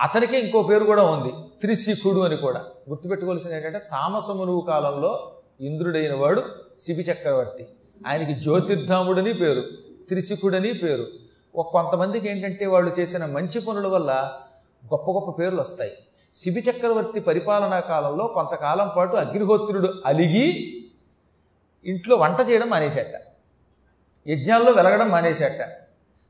అతనికి ఇంకో పేరు కూడా ఉంది. త్రిశిఖుడు అని కూడా. గుర్తుపెట్టుకోవాల్సింది ఏంటంటే తామసమునువు కాలంలో ఇంద్రుడైన వాడు శిబి చక్రవర్తి ఆయనకి జ్యోతిర్ధాముడని పేరు త్రిశిఖుడని పేరు. ఒక కొంతమందికి ఏంటంటే వాళ్ళు చేసిన మంచి పనుల వల్ల గొప్ప గొప్ప పేర్లు వస్తాయి. శిబి చక్రవర్తి పరిపాలనా కాలంలో కొంతకాలం పాటు అగ్నిహోత్రుడు అలిగి ఇంట్లో వంట చేయడం మానేశాట. యజ్ఞాల్లో వెలగడం మానేశాట.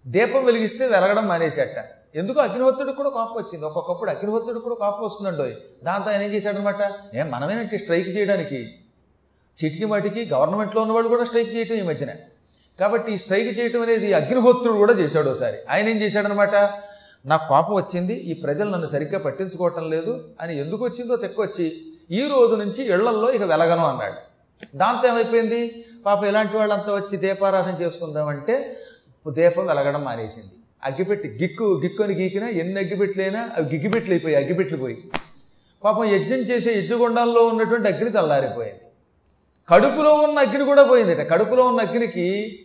దీపం వెలిగిస్తే వెలగడం మానేశాట. ఎందుకు అగ్నిహోత్రుడికి కూడా కోపం వచ్చింది. ఒక్కొక్కప్పుడు అగ్నిహోత్రుడికి కూడా కోపం వస్తుందండో దాంతో ఆయన ఏం చేశాడనమాట? ఏం మనమేనంటే స్ట్రైక్ చేయడానికి. చిటికి మాటికి గవర్నమెంట్లో ఉన్నవాళ్ళు కూడా స్ట్రైక్ చేయటం ఈ మధ్యన. కాబట్టి ఈ స్ట్రైక్ చేయటం అనేది అగ్నిహోత్రుడు కూడా చేశాడు ఒకసారి ఆయన ఏం చేశాడనమాట? నాకు కోపం వచ్చింది ఈ ప్రజలు నన్ను సరిగ్గా పట్టించుకోవటం లేదు అని ఎందుకు వచ్చిందో తెక్కొచ్చి ఈ రోజు నుంచి ఇళ్ళల్లో ఇక వెలగను అన్నాడు. దాంతో ఏమైపోయింది? పాప ఇలాంటి వాళ్ళంతా వచ్చి దీపారాధన చేసుకుందామంటే దీపం వెలగడం మానేసింది. అగ్గిపెట్టి గిక్కు గిక్కు అని గీకినా ఎన్ని అగ్గిపెట్లైనా అవి గిగ్గిపెట్లు అయిపోయి అగ్గిపెట్లు పోయి. పాపం యజ్ఞం చేసే యజ్ఞగొండాల్లో ఉన్నటువంటి అగ్ని తల్లారిపోయింది. కడుపులో ఉన్న అగ్ని కూడా పోయిందట. కడుపులో ఉన్న అగ్నికి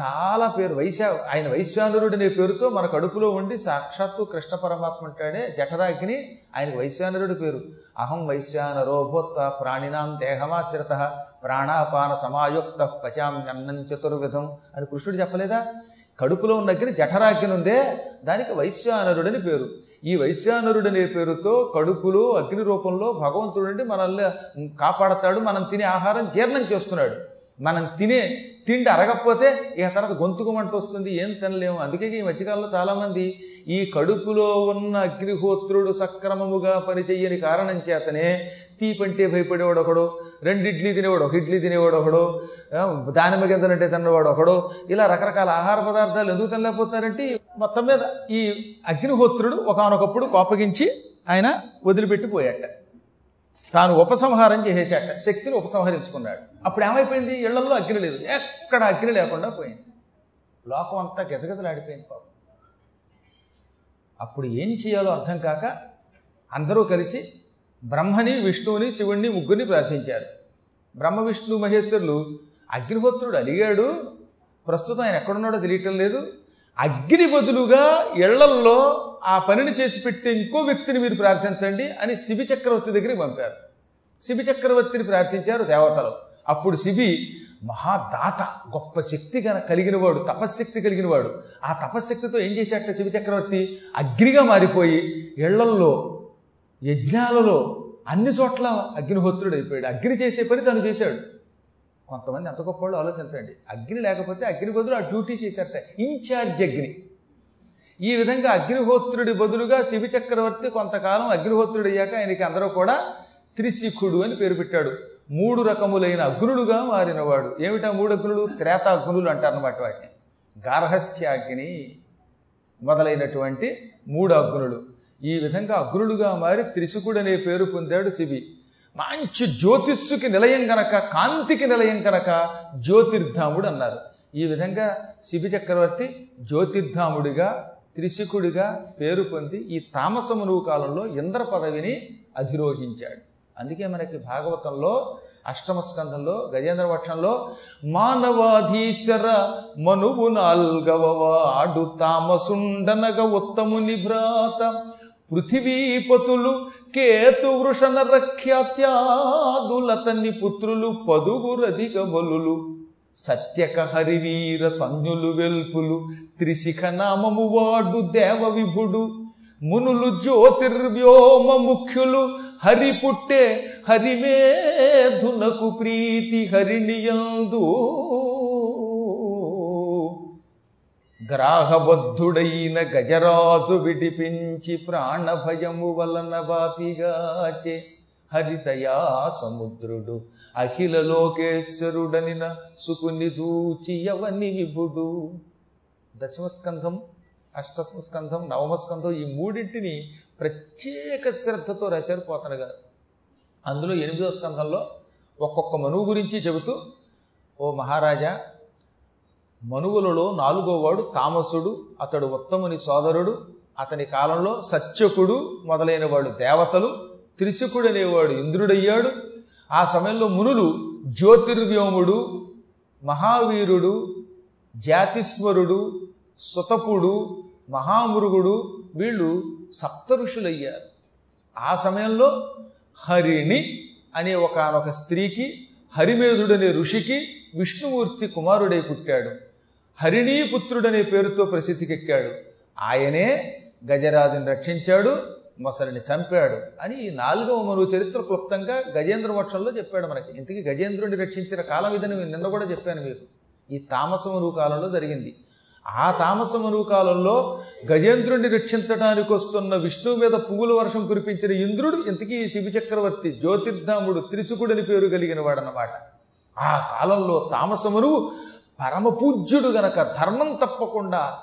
చాలా పేరు. వైశా ఆయన వైశ్వానరుడు అనే పేరుతో మన కడుపులో ఉండి సాక్షాత్తు కృష్ణ పరమాత్మ అంటాడే జఠరాగ్ని ఆయన వైశ్వానరుడి పేరు. అహం వైశ్వానరో ప్రాణినాం దేహమాశ్రిత ప్రాణాపాన సమాయుక్త పచామ్యన్నం చతుర్విధం అని కృష్ణుడు చెప్పలేదా? కడుపులో ఉన్న అగ్ని జఠరాగ్ని ఉందే దానికి వైశ్యానరుడని పేరు. ఈ వైశ్వానరుడు అనే పేరుతో కడుపులో అగ్ని రూపంలో భగవంతుడు నుండి మనల్ని కాపాడతాడు మనం తినే ఆహారం జీర్ణం చేస్తున్నాడు. మనం తినే తిండి అరగకపోతే ఇక తర్వాత గొంతుకు మంట వస్తుంది ఏం తినలేము. అందుకే ఈ మధ్యకాలంలో చాలామంది ఈ కడుపులో ఉన్న అగ్నిహోత్రుడు సక్రమముగా పనిచేయని కారణం చేతనే తీపంటే భయపడేవాడు ఒకడు రెండు ఇడ్లీ తినేవాడు ఒక ఇడ్లీ తినేవాడు ఒకడు దానిమ్మ గింజలంటే తిన్నవాడు ఒకడు. ఇలా రకరకాల ఆహార పదార్థాలు ఎందుకు తినలేకపోతున్నారంటే మొత్తం మీద ఈ అగ్నిహోత్రుడు ఒకనొకప్పుడు కోపగించి ఆయన వదిలిపెట్టి పోయాట తాను ఉపసంహారం చేసేసాట శక్తిని ఉపసంహరించుకున్నాడు. అప్పుడు ఏమైపోయింది? ఇళ్ళలో అగ్ని లేదు. ఎక్కడ అగ్ని లేకుండా పోయింది. లోకం అంతా గజగజలాడిపోయింది పాపం. అప్పుడు ఏం చేయాలో అర్థం కాక అందరూ కలిసి బ్రహ్మని విష్ణువుని శివుణ్ణి ముగ్గురిని ప్రార్థించారు. బ్రహ్మ విష్ణు మహేశ్వరులు అగ్నిహోత్రుడు అలిగాడు. ప్రస్తుతం ఆయన ఎక్కడున్నాడో తెలియటం లేదు. అగ్ని బదులుగా ఇళ్ళల్లో ఆ పనిని చేసి పెట్టే ఇంకో వ్యక్తిని మీరు ప్రార్థించండి అని శిబి చక్రవర్తి దగ్గరికి పంపారు. శిబి చక్రవర్తిని ప్రార్థించారు దేవతలు. అప్పుడు శిబి మహాదాత గొప్ప శక్తి గన కలిగినవాడు తపశ్శక్తి కలిగినవాడు. ఆ తపశ్శక్తితో ఏం చేశాట శివ చక్రవర్తి? అగ్నిగా మారిపోయి ఇళ్ళల్లో యజ్ఞాలలో అన్ని చోట్ల అగ్నిహోత్రుడు అయిపోయాడు. అగ్ని చేసే పని తను చేశాడు. కొంతమంది ఎంత గొప్పవాళ్ళు ఆలోచించండి. అగ్ని లేకపోతే అగ్ని బదులు ఆ డ్యూటీ చేశారట ఇన్ఛార్జ్ అగ్ని. ఈ విధంగా అగ్నిహోత్రుడి బదులుగా శివి చక్రవర్తి కొంతకాలం అగ్నిహోత్రుడు అయ్యాక ఆయనకి అందరూ కూడా త్రిశిఖుడు అని పేరు పెట్టాడు. మూడు రకములైన అగ్నులుగా మారినవాడు. ఏమిటా మూడు అగ్నులు? త్రేతాగ్నులు అంటారన్నమాట వాటిని. గార్హస్థ్యాగ్ని మొదలైనటువంటి మూడు అగ్నులు. ఈ విధంగా అగ్రుడుగా మారి త్రిశుకుడు అనే పేరు పొందాడు శివి. మంచి జ్యోతిస్సుకి నిలయం గనక కాంతికి నిలయం గనక జ్యోతిర్ధాముడు అన్నారు. ఈ విధంగా శిబి చక్రవర్తి జ్యోతిర్ధాముడిగా త్రిశికుడిగా పేరు పొంది ఈ తామసమునువు కాలంలో ఇంద్ర పదవిని అధిరోహించాడు. అందుకే మనకి భాగవతంలో అష్టమ స్కంధంలో గజేంద్ర వక్షంలో మానవాధీశర మనువు నాల్గవవాడు తామసుండనగ ఉత్తముని భ్రాత పృథివీపతులు కేతు వృషణ రఖ్యాత్యాదులతని పుత్రులు పదుగురధిక బలులు సత్యక హరివీర సంజ్ఞులు వెల్పులు త్రిశిఖ నామము వాడు దేవ విభుడు మునులు జ్యోతిర్వ్యోమ ముఖ్యులు హరి పుట్టే హరిమేధునకు ప్రీతి హరిణియందు. గ్రాహబద్ధుడైన గజరాజు విడిపించి ప్రాణభయము వలన బాపిగాచే హరితయా సముద్రుడు అఖిల లోకేశ్వరుడనిన సుకుని దూచి యవని విభుడు దశమస్కంధం అష్టమస్కంధం నవమస్కంధం ఈ మూడింటిని ప్రత్యేక శ్రద్ధతో రాశారు పోతన గారు అందులో ఎనిమిదో స్కంధంలో ఒక్కొక్క మనువు గురించి చెబుతూ ఓ మహారాజా మనువులలో నాలుగో వాడు తామసుడు అతడు ఉత్తముని సోదరుడు అతని కాలంలో సత్యకుడు మొదలైన వాడు దేవతలు త్రిశకుడు అనేవాడు ఇంద్రుడయ్యాడు. ఆ సమయంలో మునులు జ్యోతిర్వ్యోముడు మహావీరుడు జాతిస్వరుడు సుతపుడు మహామురుగుడు వీళ్ళు సప్త ఋషులయ్యారు. ఆ సమయంలో హరిణి అనే ఒకనొక స్త్రీకి హరిమేధుడనే ఋషికి విష్ణుమూర్తి కుమారుడై పుట్టాడు. హరిణీపుత్రుడనే పేరుతో ప్రసిద్ధికెక్కాడు. ఆయనే గజరాజుని రక్షించాడు మొసలిని చంపాడు అని ఈ నాలుగవ మనువు చరిత్ర క్లుప్తంగా గజేంద్ర మోక్షంలో చెప్పాడు మనకి. ఇంతకీ గజేంద్రుడిని రక్షించిన కాలం ఇదని నిన్న కూడా చెప్పాను మీకు. ఈ తామస కాలంలో జరిగింది. ఆ తామస కాలంలో గజేంద్రుడిని రక్షించడానికి వస్తున్న విష్ణువు మీద పువ్వుల వర్షం కురిపించిన ఇంద్రుడు ఇంతకీ ఈ శివ చక్రవర్తి జ్యోతిర్ధాముడు త్రిశుకుడని పేరు కలిగిన వాడనమాట ఆ కాలంలో తామసమునువు పూజ్యుడు గనక ధర్మం తప్పకుండా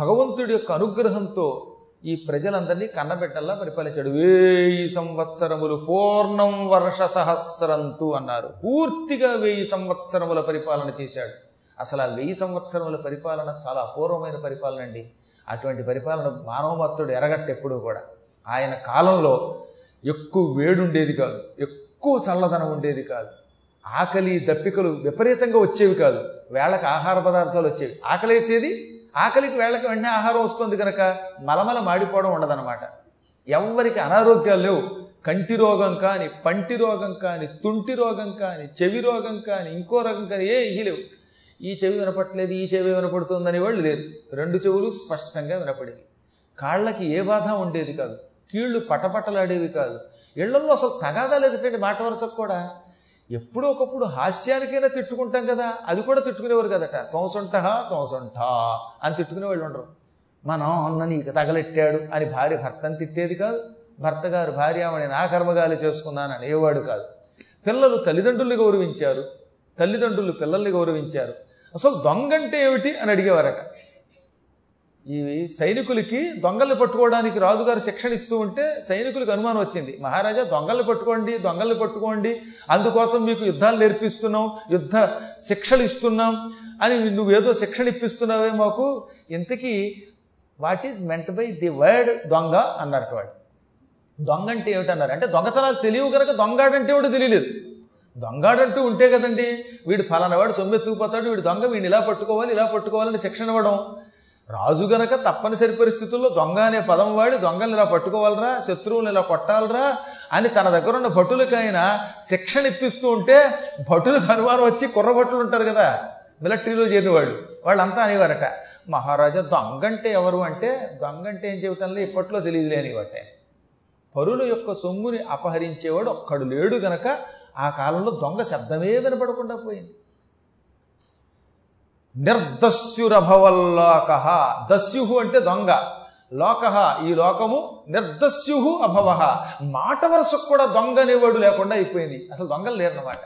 భగవంతుడి యొక్క అనుగ్రహంతో ఈ ప్రజలందరినీ కన్నబెట్టల్లా పరిపాలించాడు. వేయి సంవత్సరములు పూర్ణం వర్ష సహస్రంతు అన్నారు. పూర్తిగా వెయ్యి సంవత్సరముల పరిపాలన చేశాడు. అసలు ఆ వెయ్యి సంవత్సరముల పరిపాలన చాలా అపూర్వమైన పరిపాలన అండి. అటువంటి పరిపాలన మానవమత్తుడు ఎరగట్టు ఎప్పుడూ కూడా. ఆయన కాలంలో ఎక్కువ వేడుండేది కాదు ఎక్కువ చల్లదనం ఉండేది కాదు ఆకలి దప్పికలు విపరీతంగా వచ్చేవి కాదు. వేళకు ఆహార పదార్థాలు వచ్చేవి. ఆకలేసేది? ఆకలికి వేళకి వెంటనే ఆహారం వస్తుంది కనుక మలమల మాడిపోవడం ఉండదన్నమాట. ఎవరికి అనారోగ్యాలు లేవు. కంటి రోగం కానీ పంటి రోగం కానీ తుంటి రోగం కానీ చెవి రోగం కానీ ఇంకో రోగం కానీ ఏ ఇవి లేవు. ఈ చెవి వినపట్లేదు ఈ చెవి వినపడుతుందని వాళ్ళు లేరు. రెండు చెవులు స్పష్టంగా వినపడేవి. కాళ్ళకి ఏ బాధ ఉండేది కాదు. కీళ్ళు పటపటలాడేవి కాదు. ఇళ్ళలో అసలు తగాదా లేదు మాట వరుసకు కూడా ఎప్పుడో ఒకప్పుడు హాస్యానికైనా తిట్టుకుంటాం కదా అది కూడా తిట్టుకునేవారు కదట. తోసంట తోసంట అని తిట్టుకునే వాళ్ళు ఉండరు. మనం అన్న నీకు తగలెట్టాడు అని భార్య భర్తను తిట్టేది కాదు. భర్త గారు భార్య ఆమె నా కర్మగాలి చేసుకున్నాను అనేవాడు కాదు. పిల్లలు తల్లిదండ్రుల్ని గౌరవించారు. తల్లిదండ్రులు పిల్లల్ని గౌరవించారు. అసలు దొంగంటే ఏమిటి అని అడిగేవారట. ఈ సైనికులకి దొంగల్ని పట్టుకోవడానికి రాజుగారు శిక్షణ ఇస్తూ ఉంటే సైనికులకు అనుమానం వచ్చింది. మహారాజా దొంగల్ని పట్టుకోండి దొంగల్ని పట్టుకోండి అందుకోసం మీకు యుద్ధాలు నేర్పిస్తున్నాం యుద్ధ శిక్షలు ఇస్తున్నాం అని నువ్వేదో శిక్షణ ఇప్పిస్తున్నావే మాకు. ఇంతకీ what is meant by the word దొంగ అన్నట్టు వాడు దొంగ అంటే ఏమిటన్నారు? అంటే దొంగతనాలు తెలియవు కనుక దొంగాడంటే వాడు తెలియలేదు. దొంగాడంటూ ఉంటే కదండి వీడు ఫలానా వాడు సొమ్మెత్తుకుపోతాడు వీడు దొంగ వీడిని ఇలా పట్టుకోవాలి ఇలా పట్టుకోవాలని శిక్షణ ఇవ్వడం. రాజు గనక తప్పనిసరి పరిస్థితుల్లో దొంగ అనే పదం వాడి దొంగల్ని ఇలా పట్టుకోవాలరా శత్రువులు ఇలా కొట్టాలరా అని తన దగ్గర ఉన్న భటులకైనా శిక్షణ ఇప్పిస్తూ ఉంటే భటులకు అనుమానం వచ్చి కుర్ర భటులు ఉంటారు కదా మిలిటరీలో చేరిన వాళ్ళు వాళ్ళంతా అనేవారట మహారాజా దొంగ అంటే ఎవరు అంటే దొంగ అంటే ఏం చెబుతానులే ఇప్పట్లో తెలియదులేని అనేవాటే పరుల యొక్క సొమ్ముని అపహరించేవాడు ఒక్కడు లేడు గనక ఆ కాలంలో దొంగ శబ్దమే వినపడకుండా పోయింది. నిర్దస్యురభవల్లోక. దస్యు అంటే దొంగ. లోక ఈ లోకము నిర్దస్యు అభవ. మాట వరుసకు కూడా దొంగనేవాడు లేకుండా అయిపోయింది. అసలు దొంగలు లేరన్నమాట.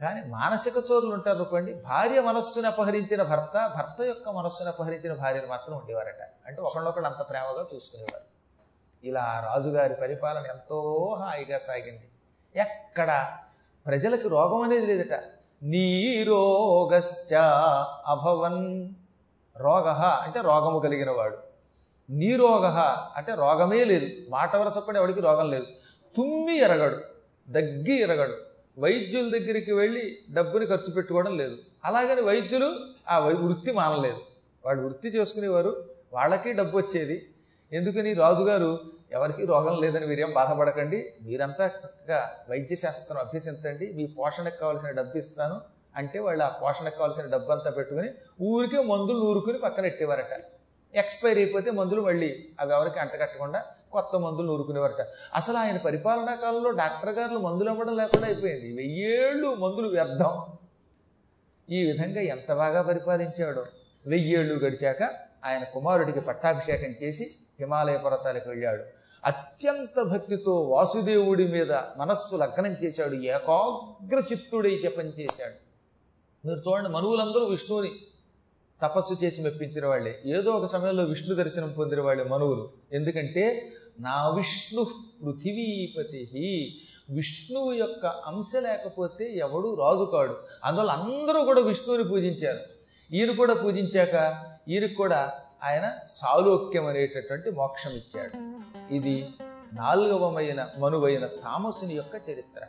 కానీ మానసిక చోరులు ఉంటారు అనుకోండి భార్య మనస్సుని అపహరించిన భర్త భర్త యొక్క మనస్సుని అపహరించిన భార్యను మాత్రం ఉండేవారట. అంటే ఒకళ్ళొకళ్ళు అంత ప్రేమగా చూసుకునేవారు. ఇలా రాజుగారి పరిపాలన ఎంతో హాయిగా సాగింది. ఎక్కడ ప్రజలకు రోగం అనేది లేదట. నీరోగశ్చ అభవన్. రోగ అంటే రోగము కలిగిన వాడు నీరోగ అంటే రోగమే లేదు. మాట వరస ఎవడికి రోగం లేదు. తుమ్మి ఎరగడు దగ్గి ఎరగడు. వైద్యుల దగ్గరికి వెళ్ళి డబ్బుని ఖర్చు పెట్టుకోవడం లేదు. అలాగని వైద్యులు ఆ వై వృత్తి మానలేదు. వాళ్ళు వృత్తి చేసుకునేవారు వాళ్ళకి డబ్బు వచ్చేది. ఎందుకని రాజుగారు ఎవరికీ రోగం లేదని మీరేం బాధపడకండి. మీరంతా చక్కగా వైద్య శాస్త్రం అభ్యసించండి. మీ పోషణకు కావాల్సిన డబ్బు ఇస్తాను అంటే వాళ్ళు ఆ పోషణకు కావాల్సిన డబ్బు అంతా పెట్టుకుని ఊరికే మందులు ఊరుకుని పక్కన పెట్టేవారట ఎక్స్పైర్ అయిపోతే మందులు మళ్ళీ అవి ఎవరికి అంటకట్టకుండా కొత్త మందులు నూరుకునేవారట. అసలు ఆయన పరిపాలనా కాలంలో డాక్టర్ గారు మందులు ఇవ్వడం లేకుండా అయిపోయింది. వెయ్యేళ్ళు మందులు వ్యర్థం. ఈ విధంగా ఎంత బాగా పరిపాలించాడో? వెయ్యేళ్ళు గడిచాక ఆయన కుమారుడికి పట్టాభిషేకం చేసి హిమాలయ పర్వతాలకు వెళ్ళాడు. అత్యంత భక్తితో వాసుదేవుడి మీద మనస్సు లగ్నం చేశాడు. ఏకాగ్ర చిత్తుడై జపం చేశాడు. మీరు చూడండి మనువులందరూ విష్ణువుని తపస్సు చేసి మెప్పించిన వాళ్ళే. ఏదో ఒక సమయంలో విష్ణు దర్శనం పొందిన వాళ్ళే మనువులు. ఎందుకంటే నా విష్ణు పృథివీపతి విష్ణువు యొక్క అంశ లేకపోతే ఎవడు రాజు కాడు అందువల్ల అందరూ కూడా విష్ణువుని పూజించారు. ఈయన కూడా పూజించాక వీరికి కూడా ఆయన సాలోక్యం అనేటటువంటి మోక్షం ఇచ్చాడు. ఇది నాలుగవమైన మనువైన తామసుని యొక్క చరిత్ర.